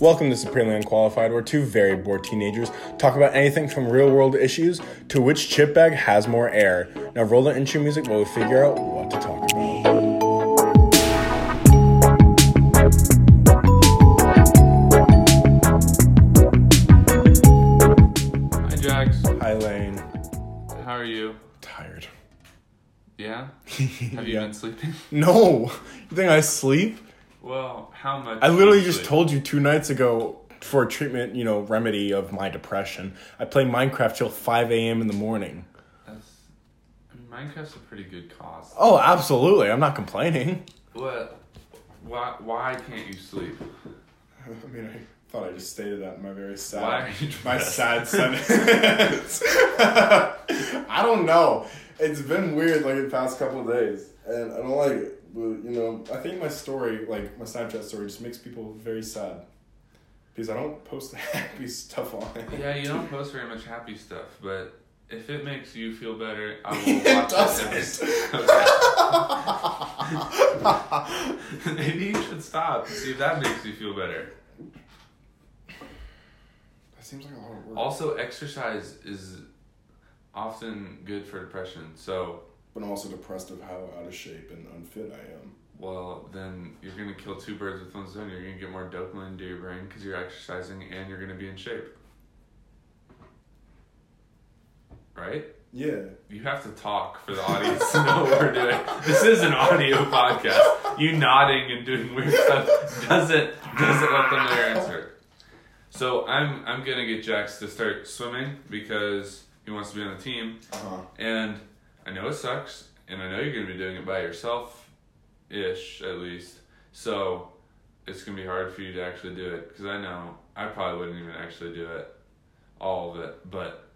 Welcome to Supremely Unqualified, where two very bored teenagers talk about anything from real world issues to which chip bag has more air. Now roll the intro music while we figure out what to talk about. Hi, Jax. Hi, Lane. How are you? Tired. Yeah? Have you Yeah. been sleeping? No! You think I sleep? Well, how much? I literally just sleep? told you two nights ago for a treatment, you know, remedy of my depression. I play Minecraft till 5 a.m. in the morning. That's, I mean, Minecraft's a pretty good cause. Oh, absolutely. I'm not complaining. What? Why? Why can't you sleep? I mean, I thought I just stated that in my very sad, Why are you my sad sentence. I don't know. It's been weird like the past couple of days, and I don't like it. But you know, I think my story, like my Snapchat story, just makes people very sad because I don't post happy stuff on it. Yeah, you don't post very much happy stuff, but if it makes you feel better, I will watch it. every- Maybe you should stop and see if that makes you feel better. That seems like a lot of work. Also, exercise is often good for depression. So, but I'm also depressed of how out of shape and unfit I am. well, then you're gonna kill two birds with one stone. You're gonna get more dopamine into your brain because you're exercising and you're gonna be in shape. Right? Yeah. You have to talk for the audience to know what we're doing. This is an audio podcast. You nodding and doing weird stuff doesn't doesn't let them know your answer. So I'm I'm gonna get Jax to start swimming because he wants to be on the team. Uh huh. And I know it sucks, and I know you're gonna be doing it by yourself, ish at least. So it's gonna be hard for you to actually do it because I know I probably wouldn't even actually do it, all of it, but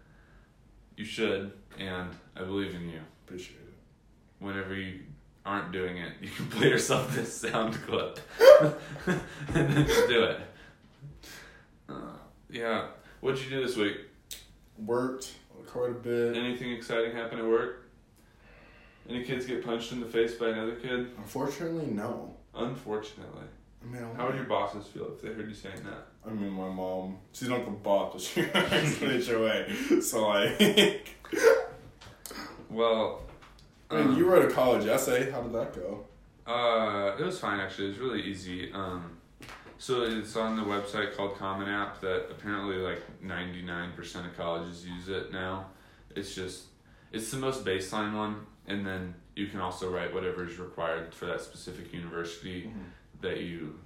you should, and I believe in you. Appreciate it. Whenever you aren't doing it, you can play yourself this sound clip, and then just do it. Uh, yeah. What'd you do this week? Worked quite a bit. Anything exciting happen at work? Any kids get punched in the face by another kid? Unfortunately, no. Unfortunately. I mean, I How would your bosses feel if they heard you saying that? I mean, my mom, she's not the boss, but she works in HOA. So, like, Well, I mean, um, you wrote a college essay. How did that go? Uh, it was fine actually. It was really easy. Um, so it's on the website called Common App that apparently like ninety nine percent of colleges use it now. It's just it's the most baseline one, and then you can also write whatever is required for that specific university that you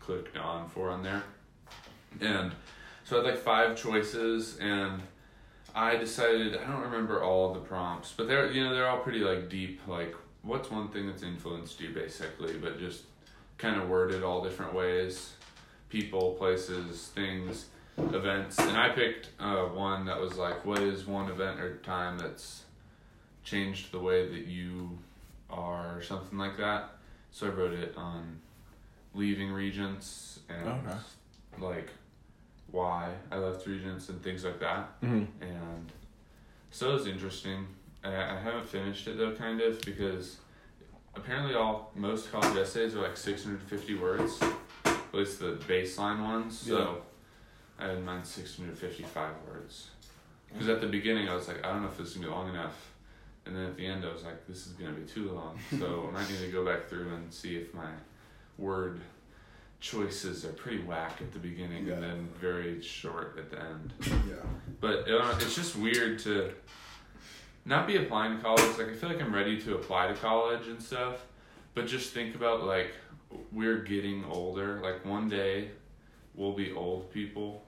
clicked on for on there. And so I had like five choices, and I decided I don't remember all the prompts, but they're you know they're all pretty like deep. Like what's one thing that's influenced you basically, but just kind of worded all different ways, people, places, things, events, and I picked uh, one that was like what is one event or time that's changed the way that you are, or something like that. So I wrote it on leaving Regents and Okay. like why I left Regents and things like that. Mm-hmm. And so it was interesting. I, I haven't finished it though, kind of, because apparently all most college essays are like 650 words, at least the baseline ones. So I had mine 655 words. Because at the beginning I was like, I don't know if this is gonna be long enough. And then at the end I was like, this is gonna be too long. So I might need to go back through and see if my word choices are pretty whack at the beginning Yeah. and then very short at the end. Yeah. But uh, it's just weird to not be applying to college. Like I feel like I'm ready to apply to college and stuff, but just think about like we're getting older. Like one day we'll be old people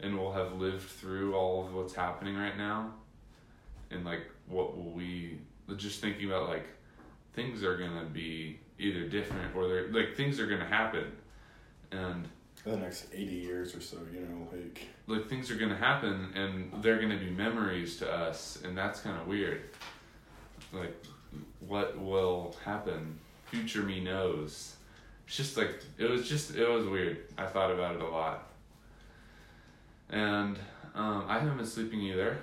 and we'll have lived through all of what's happening right now. And like what will we just thinking about like things are gonna be either different or they're like things are gonna happen. And the next 80 years or so, you know, like, like things are gonna happen and they're gonna be memories to us and that's kind of weird. Like what will happen? Future me knows. It's just like it was just it was weird. I thought about it a lot. And um, i haven't been sleeping either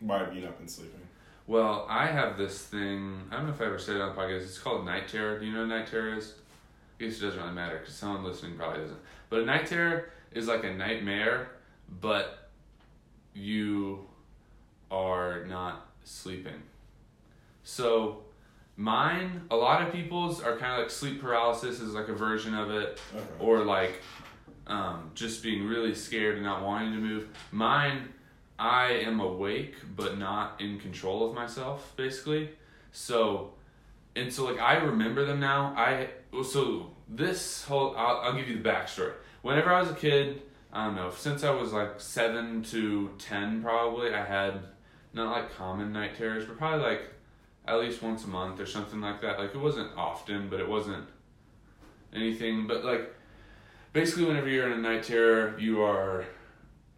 why have you not been sleeping? well i have this thing i don't know if i ever said it on the podcast it's called night terror do you know what night terror is I guess it doesn't really matter because someone listening probably doesn't. But a night terror is like a nightmare, but you are not sleeping. So mine, a lot of people's are kind of like sleep paralysis is like a version of it, Okay. or like um, just being really scared and not wanting to move. Mine, I am awake but not in control of myself, basically. So, and so like I remember them now. I so this whole I'll, I'll give you the backstory. Whenever I was a kid, I don't know, since I was like seven to ten, probably I had not like common night terrors, but probably like at least once a month or something like that. Like it wasn't often, but it wasn't anything. But like basically, whenever you're in a night terror, you are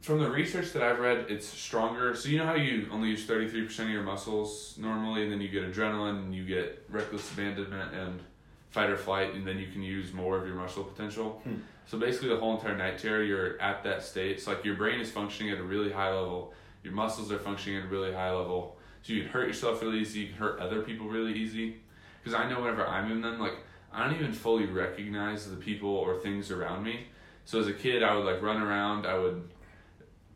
from the research that I've read, it's stronger. So you know how you only use thirty three percent of your muscles normally, and then you get adrenaline, and you get reckless abandonment and fight or flight, and then you can use more of your muscle potential. Hmm. So basically, the whole entire night terror, you're at that state. It's like your brain is functioning at a really high level. Your muscles are functioning at a really high level. So you can hurt yourself really easy. You can hurt other people really easy. Because I know whenever I'm in them, like I don't even fully recognize the people or things around me. So as a kid, I would like run around. I would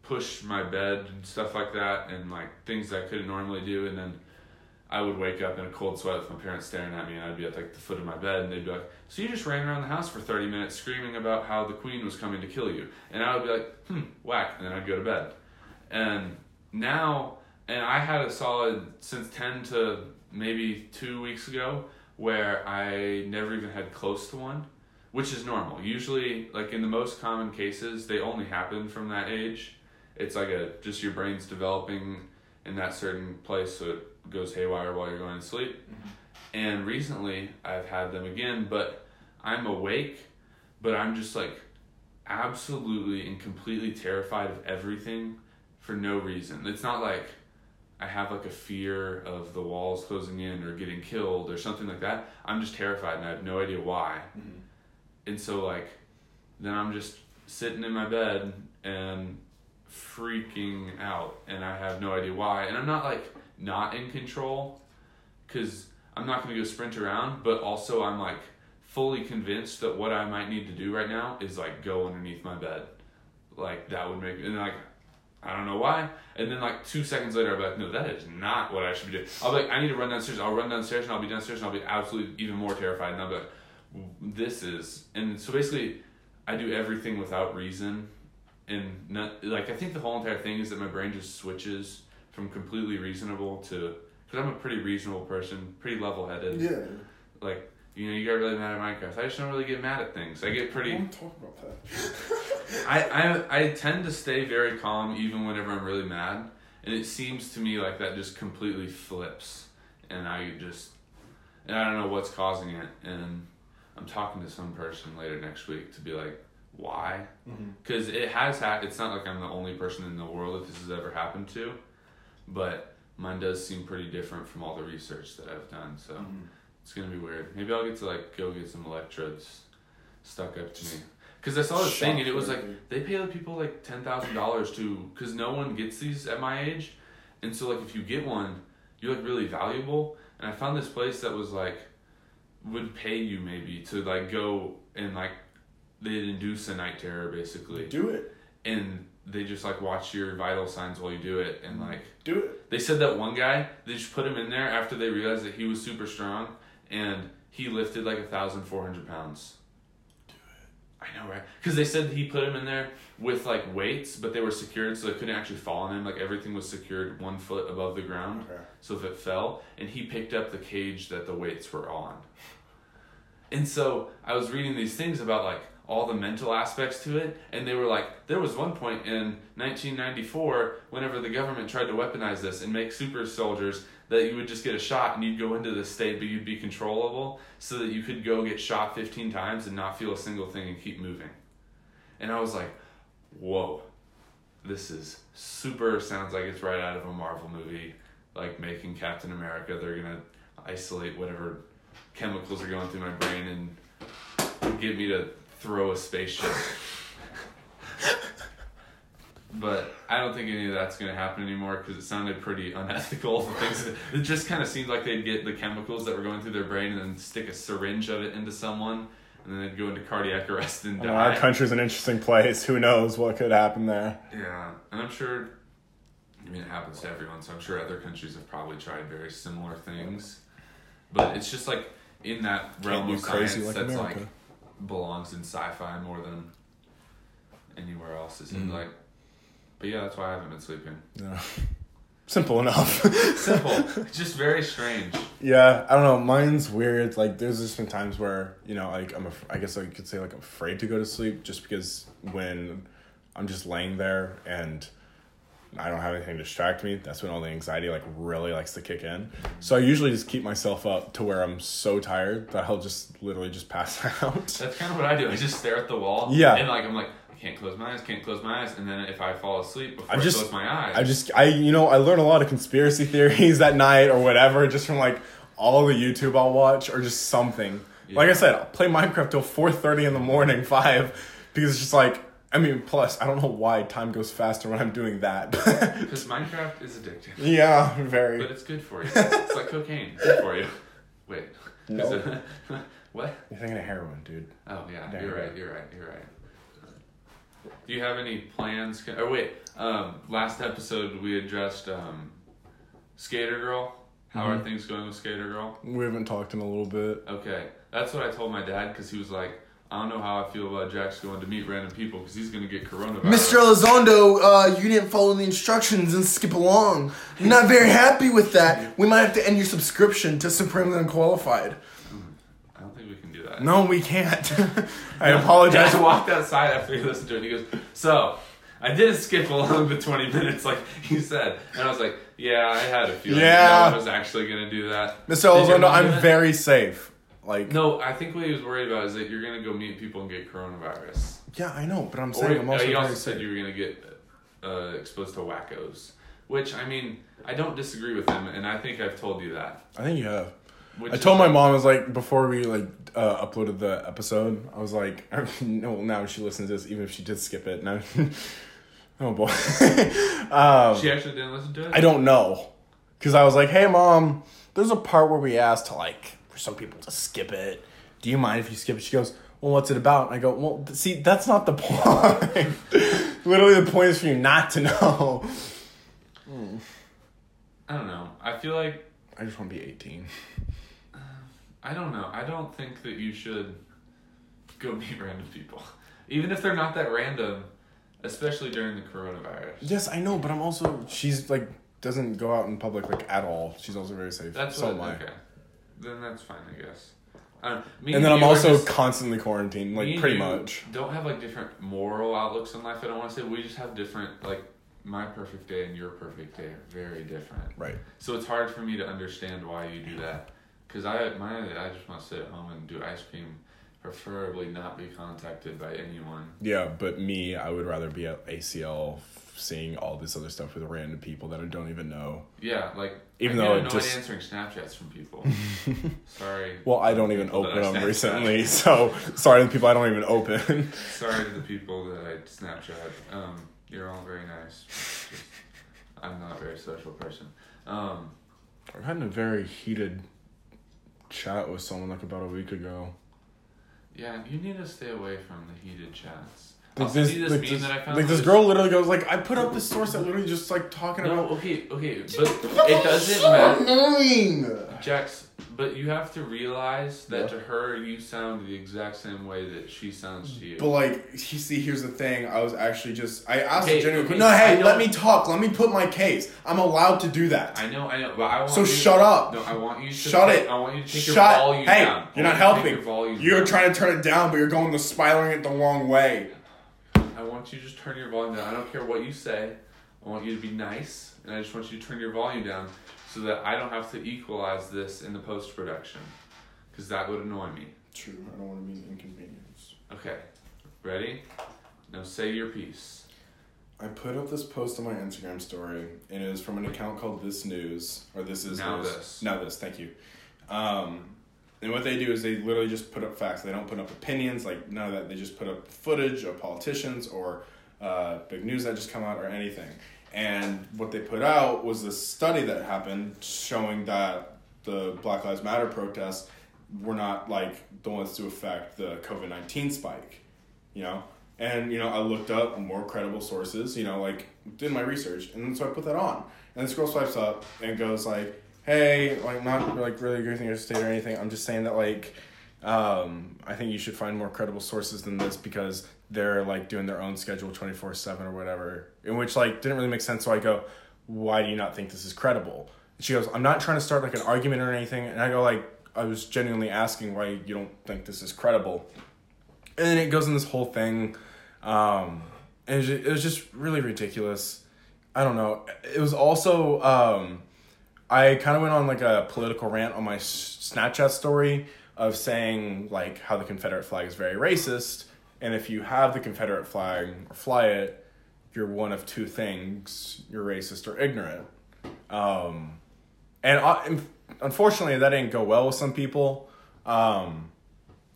push my bed and stuff like that, and like things that I couldn't normally do. And then I would wake up in a cold sweat with my parents staring at me, and I'd be at like the foot of my bed, and they'd be like, "So you just ran around the house for thirty minutes screaming about how the queen was coming to kill you?" And I would be like, "Hmm, whack," and then I'd go to bed. And now, and I had a solid since ten to maybe two weeks ago where I never even had close to one, which is normal. Usually, like in the most common cases, they only happen from that age. It's like a just your brain's developing in that certain place, so it goes haywire while you're going to sleep. And recently, I've had them again, but I'm awake, but I'm just like absolutely and completely terrified of everything for no reason. It's not like I have like a fear of the walls closing in or getting killed or something like that. I'm just terrified and I have no idea why. Mhm. And so like then I'm just sitting in my bed and freaking out and I have no idea why. And I'm not like not in control cuz I'm not going to go sprint around, but also I'm like fully convinced that what I might need to do right now is like go underneath my bed. Like that would make and like I don't know why. And then like two seconds later, be like, no, that is not what I should be doing. I'll be like, I need to run downstairs. I'll run downstairs and I'll be downstairs and I'll be absolutely even more terrified. And I'll be like, this is and so basically, I do everything without reason, and not like I think the whole entire thing is that my brain just switches from completely reasonable to because I'm a pretty reasonable person, pretty level headed. Yeah. Like you know, you get really mad at Minecraft. I just don't really get mad at things. I get pretty. Don't talk about that. I, I I tend to stay very calm even whenever I'm really mad, and it seems to me like that just completely flips, and I just and I don't know what's causing it, and I'm talking to some person later next week to be like, why? Because it has happened. It's not like I'm the only person in the world that this has ever happened to, but mine does seem pretty different from all the research that I've done. So Mhm. it's gonna be weird. Maybe I'll get to like go get some electrodes stuck up to me. Cause I saw this thing and it was like they pay the people like ten thousand dollars to, cause no one gets these at my age, and so like if you get one, you're like really valuable. And I found this place that was like would pay you maybe to like go and like they'd induce a night terror basically, Do it. and they just like watch your vital signs while you do it, and like Do it. they said that one guy they just put him in there after they realized that he was super strong, and he lifted like a thousand four hundred pounds. Do it. I know, right? Because they said he put him in there with like weights, but they were secured, so they couldn't actually fall on him. Like everything was secured one foot above the ground, Okay. so if it fell, and he picked up the cage that the weights were on. And so I was reading these things about like all the mental aspects to it, and they were like, there was one point in 1994 whenever the government tried to weaponize this and make super soldiers that you would just get a shot and you'd go into this state, but you'd be controllable, so that you could go get shot 15 times and not feel a single thing and keep moving. And I was like, whoa, this is super. Sounds like it's right out of a Marvel movie, like making Captain America. They're gonna isolate whatever chemicals are going through my brain and get me to throw a spaceship. but I don't think any of that's going to happen anymore because it sounded pretty unethical. Things it just kind of seemed like they'd get the chemicals that were going through their brain and then stick a syringe of it into someone and then they'd go into cardiac arrest and oh, die. know, our country's an interesting place. Who knows what could happen there? Yeah, and I'm sure. I mean, it happens to everyone, so I'm sure other countries have probably tried very similar things. But it's just like in that realm of science like that's America. like belongs in sci-fi more than anywhere else. It seems Mhm. like. But yeah, that's why I haven't been sleeping. Yeah. Simple enough. Simple, just very strange. Yeah, I don't know. Mine's weird. Like, there's just been times where you know, like I'm, af- I guess I could say like I'm afraid to go to sleep just because when I'm just laying there and I don't have anything to distract me, that's when all the anxiety like really likes to kick in. So I usually just keep myself up to where I'm so tired that I'll just literally just pass out. That's kind of what I do. I just stare at the wall. Yeah. And like I'm like I can't close my eyes, can't close my eyes, and then if I fall asleep before I I, just- close my eyes, I just I you know I learn a lot of conspiracy theories at night or whatever just from like all the YouTube I'll watch or just something. Like I said, I'll play Minecraft till four thirty in the morning, five, because it's just like I mean. Plus, I don't know why time goes faster when I'm doing that. because Minecraft is addictive. yeah, very. But it's good for you. It's like cocaine. Good for you. Wait. No. It- what? You're thinking of heroin, dude. Oh yeah, Yeah, you're right. You're right. You're right. Do you have any plans? Oh wait. Um, last episode we addressed um, Skater Girl. How are Mhm. things going with Skater Girl? We haven't talked in a little bit. Okay, that's what I told my dad because he was like, I don't know how I feel about Jax going to meet random people because he's gonna get coronavirus. Mr. Elizondo, uh, you didn't follow the instructions and skip along. I'm not very happy with that. We might have to end your subscription to Supremely Unqualified. I don't think we can do that. No, we can't. I apologize. Dad walked outside after he listened to it. He goes, "So, I didn't skip along the twenty minutes like you said." And I was like, "Yeah, I had a feeling Yeah. no was actually gonna do that." Mr. Did Elizondo, I'm very safe. Like, No, I think what he was worried about is that you're gonna go meet people and get coronavirus. yeah, I know, but I'm Or saying I'm uh, also he also said you were gonna get uh, exposed to wackos, which I mean, I don't disagree with him, and I think I've told you that. I think you have. Which I told my mom I was like before we like uh, uploaded the episode. I was like, no, now she listens to this, even if she did skip it. Now, oh boy, um, she actually didn't listen to it. I don't know, because I was like, hey mom, there's a part where we asked to like for some people to skip it. Do you mind if you skip it? She goes, well, what's it about? And I go, well, see, that's not the point. Literally, the point is for you not to know. Hmm. I don't know. I feel like I just want to be 18. I don't know. I don't think that you should go meet random people, even if they're not that random, especially during the coronavirus. Yes, I know, but I'm also she's like doesn't go out in public like at all. She's also very safe. That's so what. am I. Okay, then that's fine, I guess. Me And then I'm you are also just- constantly quarantined, me like and pretty you much. Don't have like different moral outlooks in life. I don't want to say we just have different like my perfect day and your perfect day are very different. Right. So it's hard for me to understand why you do that. Cause I my I just want to sit at home and do ice cream, preferably not be contacted by anyone. Yeah, but me, I would rather be at ACL seeing all this other stuff with random people that I don't even know. Yeah, like Even I though annoyed just- answering Snapchats from people. Sorry. Well, I don't even open them Snapchat. recently, so sorry to the people I don't even open. Sorry to the people that I Snapchat. Um, you're all very nice. Just, I'm not a very social person. Um, I had a very heated chat with someone like about a week ago. Yeah, you need to stay away from the heated chats. Like Also, this, see this like meme this, that I found? like this This- girl literally goes like, I put up this source that literally just like talking No, about. okay, okay, but it doesn't matter. annoying. Jax, but you have to realize that Yeah. to her you sound the exact same way that she sounds to you. But like, you see, here's the thing. I was actually just I asked Hey, a genuine. okay, no, hey, let me talk. Let me put my case. I'm allowed to do that. I know, I know, but I want So you shut up. No, I want you to Shut take- it. I want you to take your Shut. volume hey, down. You're not you to take helping. Your You're down. trying to turn it down, but you're going the spiraling it the wrong way. I want you to just turn your volume down. I don't care what you say. I want you to be nice, and I just want you to turn your volume down so that I don't have to equalize this in the post production, because that would annoy me. True. I don't want to be an inconvenience. Okay, ready? Now say your piece. I put up this post on my Instagram story, and it was from an account called This News, or This Is Now News. This. NowThis. Thank you. Um, and what they do is they literally just put up facts. They don't put up opinions, like none of that. They just put up footage of politicians or uh, big news that just come out or anything. And what they put out was this study that happened showing that the Black Lives Matter protests were not like the ones to affect the COVID nineteen spike, you know. And you know, I looked up more credible sources, you know, like did my research, and so I put that on, and this girl swipes up and goes like, "Hey, like not like really agreeing with your state or anything. I'm just saying that like." Um, I think you should find more credible sources than this because they're like doing their own schedule 24 7 or whatever in which like didn't really make sense. So i go why do you not think this is credible? And she goes i'm not trying to start like an argument or anything. And i go like i was genuinely asking why you don't think this is credible. And then it goes in this whole thing um and it was just, really ridiculous. I don't know. It was also um i kind of went on like a political rant on my snapchat story of saying like how the confederate flag is very racist and if you have the confederate flag or fly it. You're one of two things. You're racist or ignorant. Um and uh, unfortunately that didn't go well with some people. Um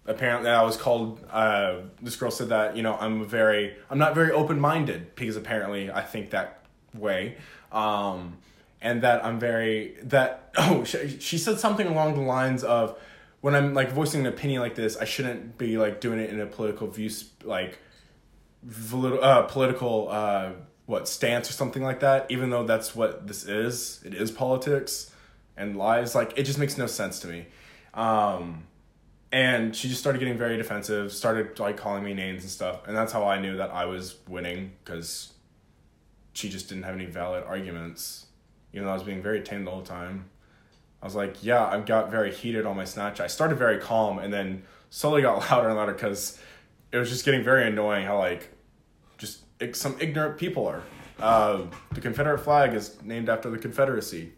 apparently i was called uh this girl said that you know i'm very i'm not very open-minded because apparently i think that way. Um and that i'm very that oh she, she said something along the lines of when i'm like voicing an opinion like this i shouldn't be like doing it in a political view like uh, political uh what stance or something like that even though that's what this is. It is politics and lies. Like it just makes no sense to me. Um and she just started getting very defensive started like calling me names and stuff and that's how i knew that i was winning because she just didn't have any valid arguments even though i was being very tame the whole time i was like yeah i got very heated on my snapchat i started very calm and then slowly got louder and louder because it was just getting very annoying how like just some ignorant people are uh, the confederate flag is named after the confederacy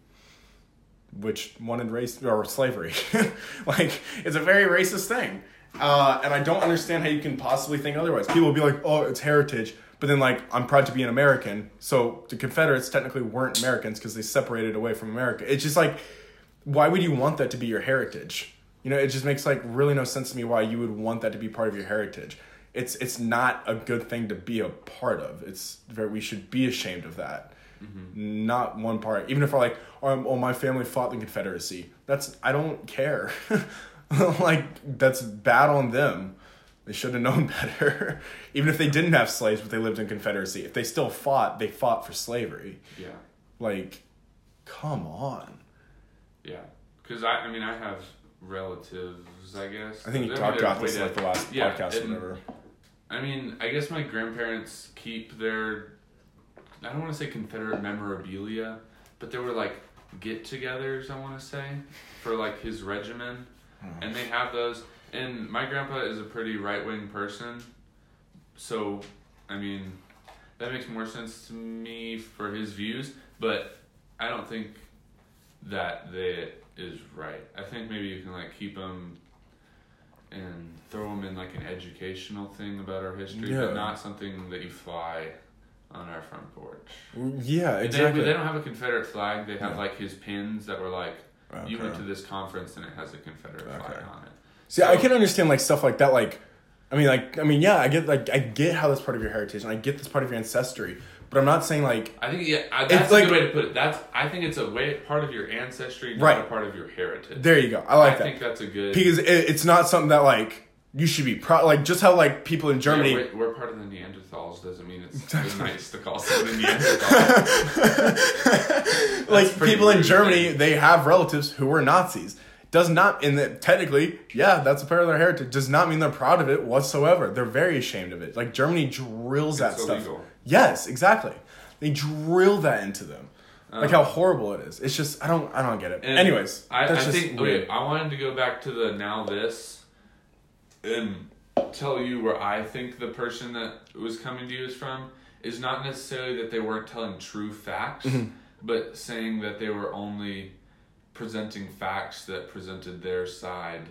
which wanted race or slavery. like it's a very racist thing, uh, and I don't understand how you can possibly think otherwise. People will be like, "Oh, it's heritage," but then like, I'm proud to be an American. So the Confederates technically weren't Americans because they separated away from America. It's just like, why would you want that to be your heritage? You know, it just makes like really no sense to me why you would want that to be part of your heritage. It's it's not a good thing to be a part of. It's very we should be ashamed of that mm-hmm. not one part. Even if I like, oh, oh, my family fought the Confederacy. That's I don't care. like that's bad on them. They should have known better. Even if they didn't have slaves, but they lived in Confederacy. If they still fought, they fought for slavery. Yeah, Like, come on. Yeah. Because I, I mean, I have relatives. I guess. I think you They're talked about this in like the last Yeah, podcast or and- whatever. I mean, I guess my grandparents keep their. I don't want to say Confederate memorabilia, but there were like get-togethers. I want to say for like his regiment, hmm. and they have those. And my grandpa is a pretty right-wing person, so I mean, that makes more sense to me for his views. But I don't think that that is right. I think maybe you can like keep them and throw them in like an educational thing about our history, Yeah. but not something that you fly on our front porch. Mm, yeah, They, exactly. but they don't have a Confederate flag. They have Yeah. like his pins that were like, you went to this conference and it has a Confederate flag on it. See, I can understand like stuff like that. Like, I mean, like, I mean, yeah, I get like, I get how that's part of your heritage, and I get this part of your ancestry. But I'm not saying like, I think yeah, I- that's It's a like- good way to put it. That's I think it's a way part of your ancestry, not Right. a part of your heritage. there you go. I like that. I that think that's a good. because it, it's not something that like you should be proud. Like just how like people in Germany. Yeah, we're, we're part of the Neanderthals doesn't mean it's nice to call someone a Neanderthal. like people in Germany, man. they have relatives who were Nazis. Does not in the technically, yeah, that's a part of their heritage. Does not mean they're proud of it whatsoever. They're very ashamed of it. Like Germany drills that It's stuff. Yes, exactly. They drill that into them. like Uh. how horrible it is. It's just I don't I don't get it. Anyways, I, I just think weird. okay, I wanted to go back to the NowThis and tell you where I think the person that was coming to you is from is not necessarily that they weren't telling true facts, Mm-hmm. but saying that they were only presenting facts that presented their side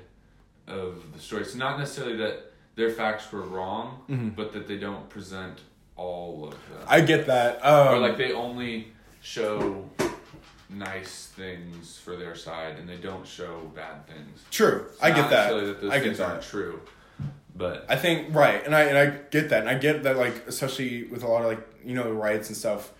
of the story. So not necessarily that their facts were wrong, but that they don't present all of them Mm-hmm. I get that. Um, or like they only show nice things for their side and they don't show bad things. true. I get that. that those I get that. aren't true, but I think right, and I and I get that, and I get that like especially with a lot of like you know riots and stuff.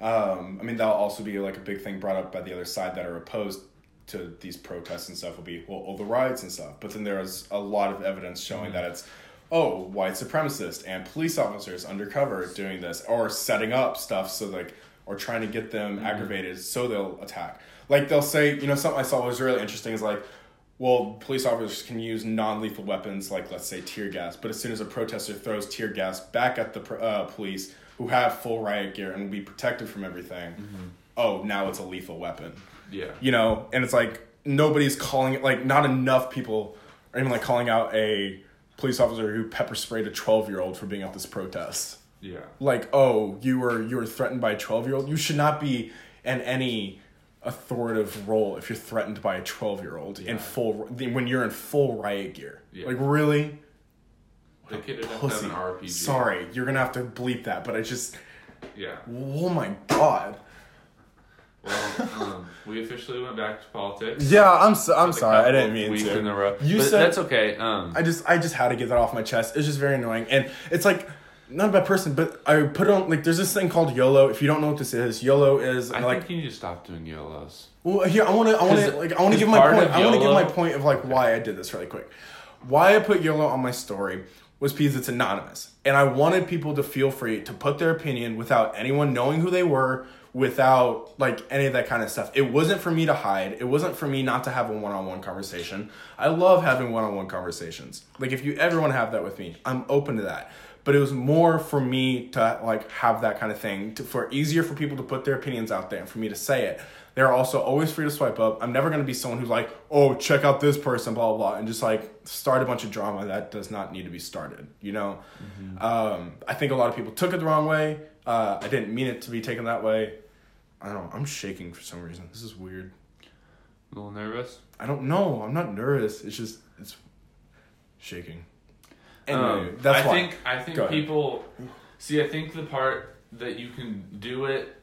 Um, I mean that'll also be like a big thing brought up by the other side that are opposed to these protests and stuff will be well, all the riots and stuff. But then there's a lot of evidence showing that it's oh, white supremacists and police officers undercover doing this or setting up stuff so like or trying to get them aggravated so they'll attack. Like they'll say, you know, something I saw was really interesting is like, well, police officers can use non-lethal weapons like let's say tear gas, but as soon as a protester throws tear gas back at the uh, police who have full riot gear and will be protected from everything, oh, now it's a lethal weapon Yeah. you know and it's like nobody's calling it like not enough people are even like calling out a police officer who pepper sprayed a 12 year old for being at this protest Yeah. like oh you were you were threatened by a 12 year old you should not be in any authoritative role if you're threatened by a 12 year old in full when you're in full riot gear Yeah. like really The kid have an RPG. sorry you're gonna have to bleep that but i just Yeah. oh my god Well, um, we officially went back to politics. yeah i'm so, i'm sorry i didn't mean weeks to in a row. You but said- that's okay. Um, I just I just had to get that off my chest. It's just very annoying, and it's like not a bad person, but I put on like there's this thing called YOLO. If you don't know what this is, YOLO is I like think you need to stop doing YOLOs. well here I want to I want 'Cause- to like I want to 'cause give my part point. of I want to give YOLO my point of like why I did this really quick. Why I put YOLO on my story was because it's anonymous, and I wanted people to feel free to put their opinion without anyone knowing who they were, without like any of that kind of stuff. It wasn't for me to hide. It wasn't for me not to have a one-on-one conversation. I love having one-on-one conversations. Like if you ever want to have that with me, I'm open to that. But it was more for me to like have that kind of thing, to, for easier for people to put their opinions out there and for me to say it. They're also always free to swipe up. I'm never gonna be someone who's like, oh, check out this person, blah blah blah, and just like start a bunch of drama that does not need to be started. You know, um, I think a lot of people took it the wrong way. Uh, I didn't mean it to be taken that way. I don't. I'm shaking for some reason. This is weird. A little nervous. I don't know. I'm not nervous. It's just it's shaking. Anyway, Um, that's I why. think I think people see. I think the part that you can do it.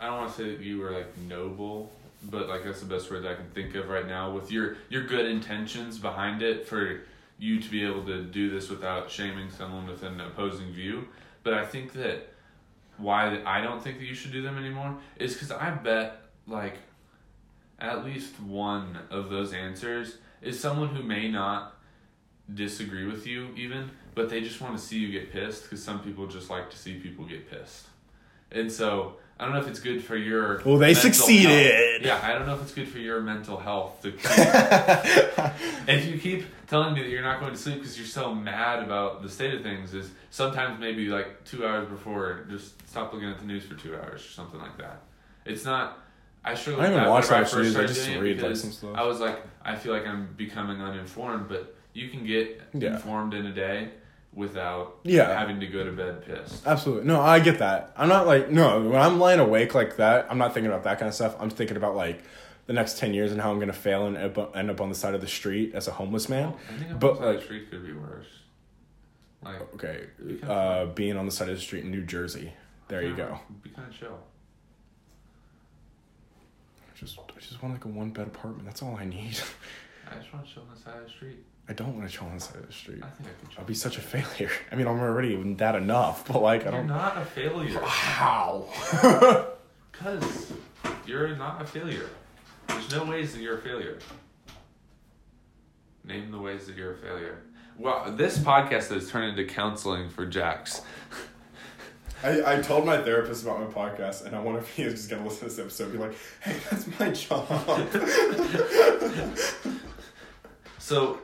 I don't want to say that you were like noble, but like that's the best word that I can think of right now. With your your good intentions behind it, for you to be able to do this without shaming someone with an opposing view. But I think that why I don't think that you should do them anymore is because I bet like at least one of those answers is someone who may not disagree with you even but they just want to see you get pissed because some people just like to see people get pissed. And so i don't know if it's good for your Well, they succeeded. health. yeah i don't know if it's good for your mental health to keep, if you keep telling me that you're not going to sleep because you're so mad about the state of things is sometimes maybe like two hours before just stop looking at the news for two hours or something like that it's not I struggled I don't even watch much news, I just read, like, some stuff. I was like, I feel like I'm becoming uninformed, but you can get Yeah. informed in a day without Yeah. having to go to bed pissed. Absolutely. No, I get that. I'm not like no, when I'm lying awake like that, I'm not thinking about that kind of stuff. I'm thinking about like the next 10 years and how I'm going to fail and end up- on the side of the street as a homeless man. I think But, but, like- the street could be worse. Like, Okay. Be Uh, being on the side of the street in New Jersey. There you go. Be kind of chill. I just I just want like a one bed apartment. That's all I need. I just want to chill on the side of the street. I don't want to chill on the side of the street. I think I could chill. I'll be such a failure. I mean, I'm already that enough, but like I You're don't not a failure. How? Because you're not a failure. There's no ways that you're a failure. Name the ways that you're a failure. Well, this podcast has turned into counseling for Jax. I, I told my therapist about my podcast, and I wonder if he is just gonna listen to this episode and be like, "Hey, that's my job." So,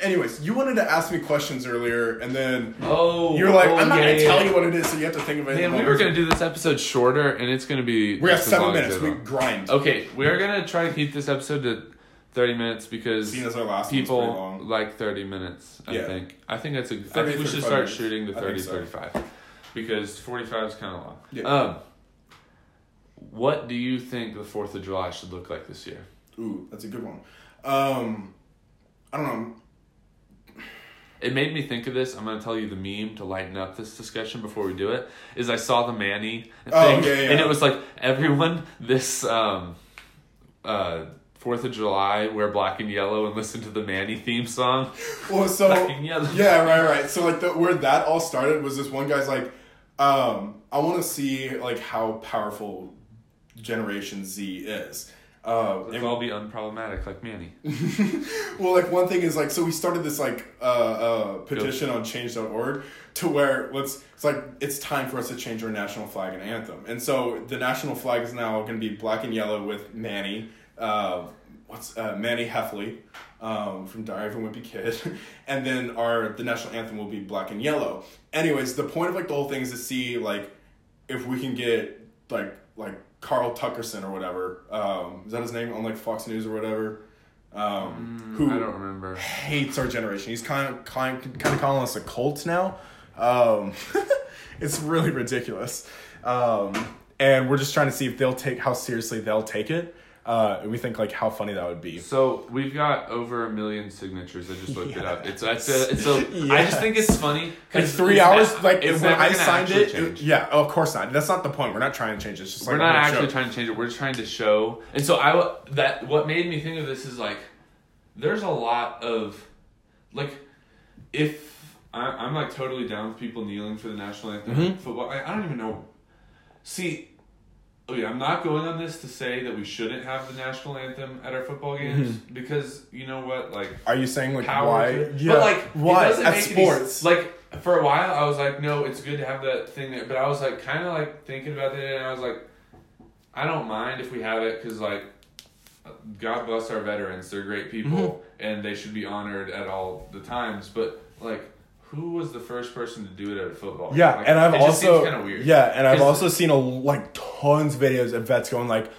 anyways, you wanted to ask me questions earlier, and then oh, you're like, oh, "I'm not yeah, gonna yeah, tell yeah. you what it is, so you have to think of it." Man, we were gonna do this episode shorter, and it's gonna be. We have seven minutes. We grind. Okay, we are gonna try to keep this episode to thirty minutes because as our last one was pretty people like thirty minutes. I think. I think that's a. I 30, think we should start minutes. shooting the I 30, so. 35. because forty five is kind of long. Yeah. Um, what do you think the Fourth of July should look like this year? Ooh, that's a good one. Um, I don't know. It made me think of this. I'm gonna tell you the meme to lighten up this discussion before we do it. Is I saw the Manny thing, Oh, yeah, yeah. and it was like everyone this um, uh, Fourth of July wear black and yellow and listen to the Manny theme song. Well, so Black and yellow. yeah, right, right. So like the, where that all started was this one guy's like, um, I want to see like how powerful Generation Z is, Uh, Let's and- all be unproblematic like Manny. well, like one thing is like so we started this like uh, uh, petition on Change.org to where let's it's like it's time for us to change our national flag and anthem, and so the national flag is now going to be black and yellow with Manny, uh, what's uh, Manny Heffley, um, from Diary of a Wimpy Kid, and then our the national anthem will be black and yellow. Anyways, the point of like the whole thing is to see like if we can get like like Carl Tuckerson or whatever, um, is that his name on like Fox News or whatever, um, who I don't remember. hates our generation. He's kind of kind kind of calling us a cult now. Um, it's really ridiculous, um, and we're just trying to see if they'll take how seriously they'll take it. Uh, and we think like how funny that would be. So we've got over a million signatures. I just looked it up. It's it's a, it's a I Yes. just think it's funny. 'cause three it's hours, not- like it's when I signed it, it- yeah, of course not. That's not the point. We're not trying to change it. It's just like We're not actually show. trying to change it. We're just trying to show. And so I that what made me think of this is like there's a lot of like if I, I'm like totally down with people kneeling for the national anthem Mhm. football. I, I don't even know. See, okay, I'm not going on this to say that we shouldn't have the national anthem at our football games because you know what, like Are you saying like power. why? to it. Yeah, But like, why It at make sports? Any, like for a while, I was like, no, it's good to have that thing there. But I was like, kind of like thinking about it, and I was like, I don't mind if we have it because like, God bless our veterans. They're great people, Mm-hmm. and they should be honored at all the times. But like. Who was the first person to do it at a football? Yeah, Like, and I've also kind of weird. yeah, and I've also seen a like tons of videos of vets going like,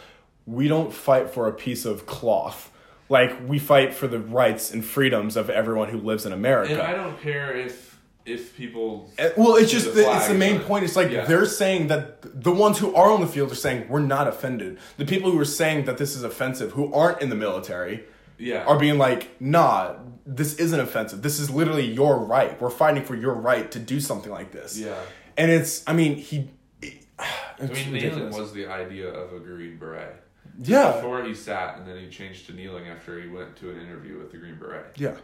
we don't fight for a piece of cloth, like we fight for the rights and freedoms of everyone who lives in America. And I don't care if if people. Uh, Well, it's just the it's the main but- point. It's like yeah. they're saying that the ones who are on the field are saying we're not offended. The people who are saying that this is offensive, who aren't in the military, Yeah. are being like, nah, this isn't offensive. This is literally your right. We're fighting for your right to do something like this. Yeah. And it's, I mean, he. I mean, kneeling was the idea of a green beret. yeah, Before he sat, and then he changed to kneeling after he went to an interview with the Green Beret. yeah.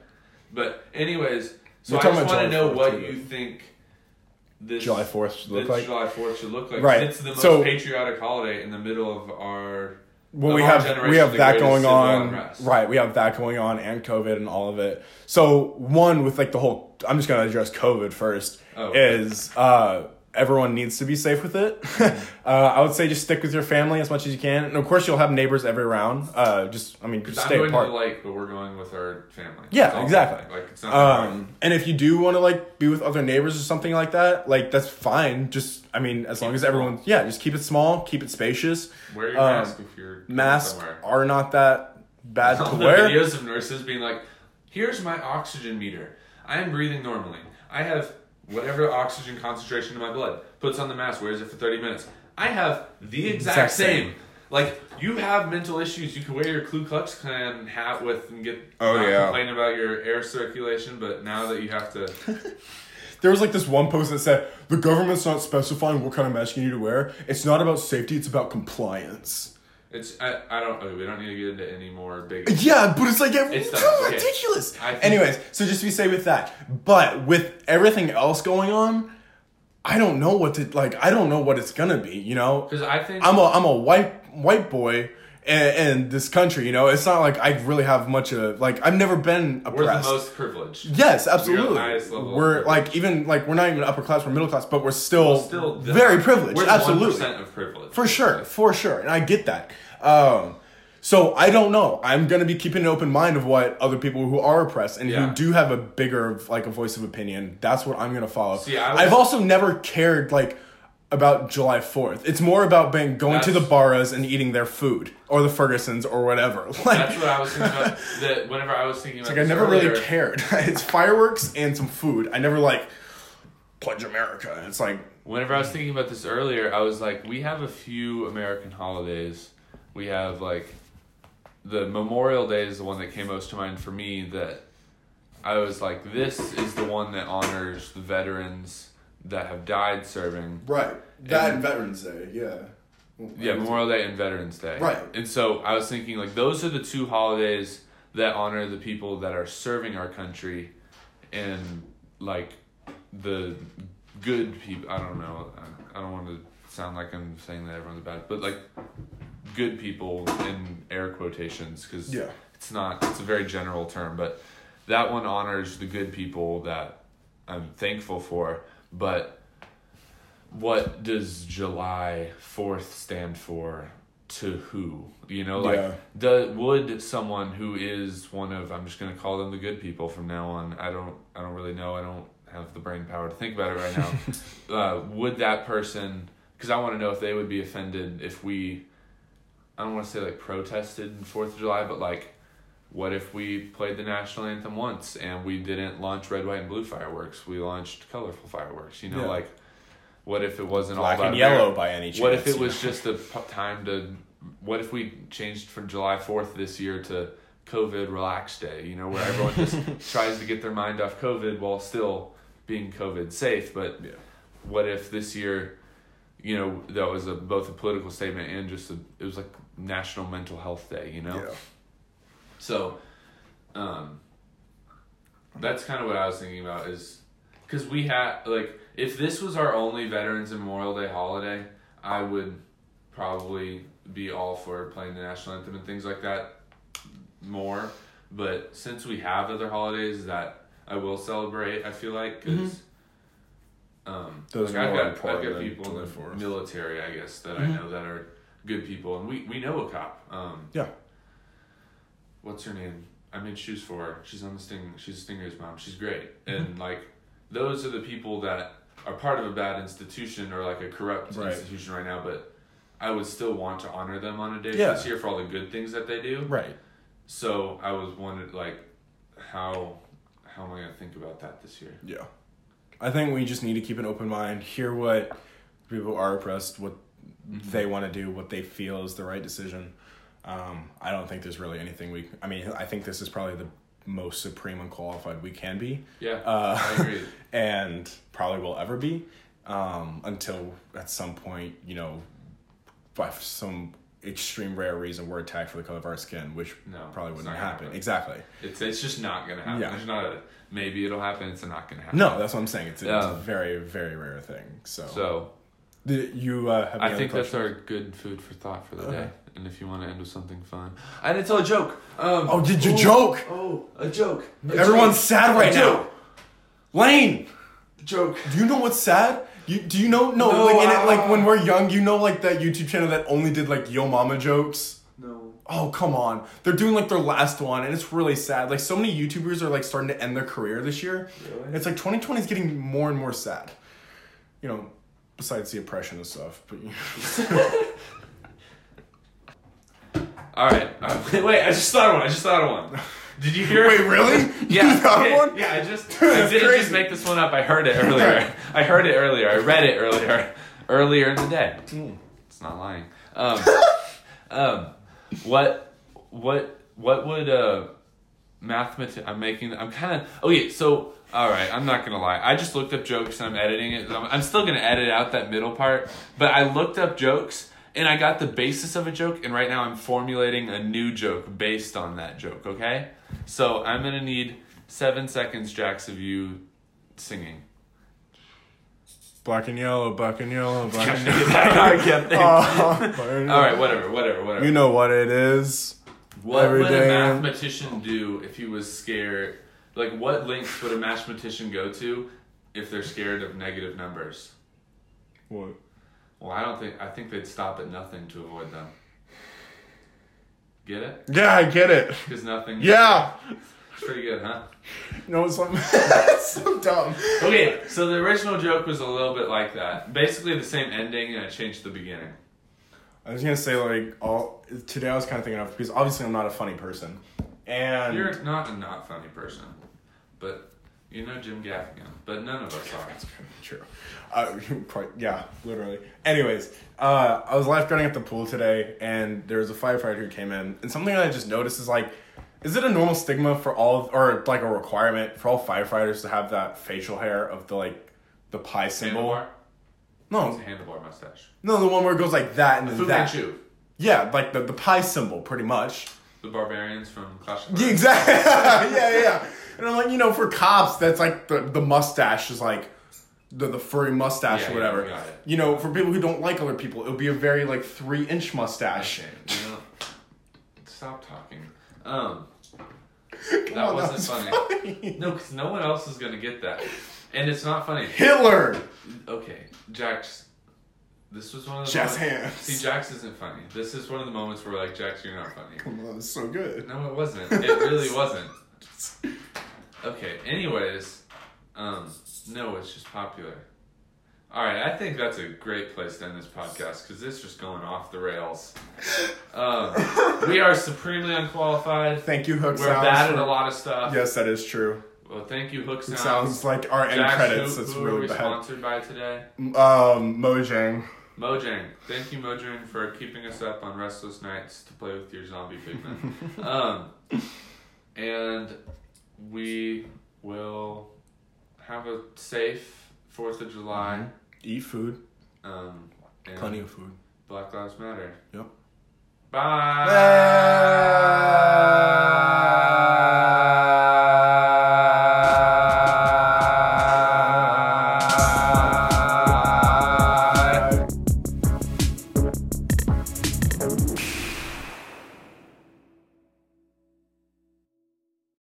But anyways, so You're I just want to know what 4th, you think this July Fourth should look this like. July Fourth should look like. Right. It's the most So- patriotic holiday in the middle of our. Well, we have we have that going on, unrest. right? We have that going on, and COVID and all of it. So one with like the whole, I'm just gonna address COVID first. Oh. Is uh, everyone needs to be safe with it? uh, I would say just stick with your family as much as you can, and of course you'll have neighbors every round. Uh, just I mean, just I'm stay going apart. to the lake, but we're going with our family. Yeah, That's all I'm exactly. Like it's not. Um, and if you do want to like be with other neighbors or something like that, like that's fine. Just I mean, as long as everyone, yeah, just keep it small, keep it spacious. Wear your um, mask if you're Masks are not that bad to wear. videos of nurses being like, "Here's my oxygen meter. I am breathing normally. I have whatever oxygen concentration in my blood. Puts on the mask, wears it for thirty minutes. I have the exact, Exact same. same. Like you have mental issues. You can wear your Ku Klux Klan hat with and get Oh, yeah. complain about your air circulation. But now that you have to, There was like this one post that said the government's not specifying what kind of mask you need to wear. It's not about safety; it's about compliance. It's I, I don't okay, we don't need to get into any more big. Yeah, but it's like It's it's dumb, ridiculous. Think- Anyways, so just be safe with that. But with everything else going on, I don't know what to like. I don't know what it's gonna be. You know, Because I think I'm a I'm a white white boy in, in this country. You know, it's not like I really have much of like I've never been oppressed. we're the most privileged. Yes, absolutely. level We're like even like we're not even upper class. We're middle class, but we're still, Well, still very privileged. We're absolutely, 1% of privilege. for sure, for sure, and I get that. Um, so I don't know. I'm gonna be keeping an open mind of what other people who are oppressed and Yeah. who do have a bigger like a voice of opinion. That's what I'm gonna follow. See, I was- I've also never cared like about July 4th. It's more about being going to the That's- Barras and eating their food or the Fergusons or whatever. Like That's what I was thinking about. That whenever I was thinking about, like I never earlier, really cared. it's fireworks and some food. I never like pledge America. It's like Whenever I was thinking about this earlier, I was like, we have a few American holidays. We have like the Memorial Day is the one that came most to mind for me. That I was like, this is the one that honors the veterans that have died serving. right that and Veterans Day. Yeah. Yeah, Memorial Day and Veterans Day. Right. And so I was thinking like those are the two holidays that honor the people that are serving our country and like the good people I don't know. I, I don't want to sound like I'm saying that everyone's bad, but like good people in air quotations because Yeah. it's not it's a very general term, but that one honors the good people that I'm thankful for. But what does July Fourth stand for? To who? You know, like Yeah. the would someone who is one of I'm just gonna call them the good people from now on. I don't I don't really know. I don't have the brain power to think about it right now. uh, would that person? Because I want to know if they would be offended if we. I don't want to say like protested Fourth of July, but like, what if we played the national anthem once and we didn't launch red, white, and blue fireworks? We launched colorful fireworks. You know, Yeah. like, what if it wasn't Black all and yellow America? by any chance. What if it was know? just a p- time to? What if we changed from July Fourth this year to COVID Relax Day? You know, where everyone just tries to get their mind off COVID while still being COVID safe. But Yeah. what if this year, you know, that was a both a political statement and just a it was like National Mental Health Day. You know, Yeah. So, um, that's kind of what I was thinking about is because we had like if this was our only Veterans Memorial Day holiday, I would probably be all for playing the national anthem and things like that more. But since we have other holidays that I will celebrate, I feel like because. Um, Those like are I've more got I've important got than people in the military, I guess, that I know that are good people, and we, we know a cop. Um, Yeah. What's her name? I made shoes for her. She's on the Sting. She's Stinger's mom. She's great, and like those are the people that are part of a bad institution or like a corrupt Right. institution right now. But I would still want to honor them on a day Yeah. this year for all the good things that they do. Right. So I was wondering, like, how how am I gonna think about that this year? Yeah. I think we just need to keep an open mind, hear what people are oppressed, what mm-hmm. they want to do, what they feel is the right decision. Um, I don't think there's really anything we. I mean, I think this is probably the most supreme and qualified we can be, Yeah, Uh, I agree. and probably will ever be, um, until at some point, you know, by some extreme rare reason we're attacked for the color of our skin, which No, probably wouldn't happen. happen. Exactly. It's it's just not gonna happen. Yeah. There's not a maybe it'll happen. It's not gonna happen. No, that's what I'm saying. It's, it's a Um, very, very rare thing. So, So Did you uh, have I other think that's our good food for thought for the Okay. day. And if you want to end with something fun, I didn't tell a joke. Um, Oh, did you ooh, joke? Oh, a joke. A Everyone's joke. sad right A now. joke. Lane, Joke. do you know what's sad? You do you know no, No, like in it, uh, like when we're young, you know like that YouTube channel that only did like yo mama jokes. No. Oh come on, they're doing like their last one, and it's really sad. Like so many YouTubers are like starting to end their career this year. Really? It's like 2020 is getting more and more sad. You know, besides the oppression and stuff, but you All right. Uh, wait, I just thought of one. I just thought of one. Did you hear? wait, really? Yeah. you okay, one? Yeah, I just Dude, I didn't crazy. just make this one up. I heard it earlier. I heard it earlier. I read it earlier. Earlier in the day. Hmm. It's not lying. Um, um, what what what would uh mathemat I'm making I'm kind of okay, so all right, I'm not to lie. I just looked up jokes and I'm editing it. I'm, I'm still to edit out that middle part, but I looked up jokes and I got the basis of a joke and right now I'm formulating a new joke based on that joke, okay? So, I'm to need 7 seconds Jax of you singing. Black and yellow, black and yellow, black and yellow. I. Oh, All right, whatever, whatever, whatever. You know what it is. What Every would a mathematician do if he was scared? Like, what lengths would a mathematician go to if they're scared of negative numbers? What? Well, I don't think. I think they'd stop at nothing to avoid them. Get it? Yeah, I get it. Because nothing. Yeah. It's pretty good, huh? No, know something? That's so dumb. Okay, so the original joke was a little bit like that. Basically, the same ending, and I changed the beginning. I was gonna say like all today I was kind of thinking of because obviously I'm not a funny person, and You're not a not funny person, but you know Jim Gaffigan, but none of us are. True. Uh, quite, yeah, literally. Anyways, uh, I was lifeguarding at the pool today, and there was a firefighter who came in, and something that I just noticed is like, is it a normal stigma for all, or like a requirement for all firefighters to have that facial hair of the like, the pi symbol? Handlebar? It's a No, handlebar mustache. no, the one where it goes like that and then Fu that. Manchu. Yeah, like the the pi symbol, pretty much. The barbarians from Clash of Yeah, Clans. exactly. yeah, yeah, yeah. And I'm like, you know, for cops, that's like the the mustache is like the the furry mustache Yeah, or yeah, whatever. it. You know, for people who don't like other people, it would be a very like three inch mustache. Okay, you know, stop talking. Um, that on, wasn't was funny. funny. No, because no one else is gonna get that, and it's not funny. Hitler. Okay, Jax. This was one of the Jazz moments- hands. See, Jax isn't funny. This is one of the moments where like Jax, you're not funny. Come on, it's so good. No, it wasn't. It really wasn't. Okay. Anyways, um, no, it's just popular. All right, I think that's a great place to end this podcast because it's just going off the rails. Um, we are supremely unqualified. Thank you, Hook We're Sounds. bad at for- a lot of stuff. Yes, that is true. Well, thank you, Hook It Sounds. sounds like our end Jax, credits. Who, That's who are really we bad. sponsored by today? Um, Mojang. Mojang. Thank you, Mojang, for keeping us up on restless nights to play with your zombie pigmen. um, and we will have a safe Fourth of July. Mm-hmm. Eat food. Um, Plenty of food. Black Lives Matter. Yep. Bye. Bye.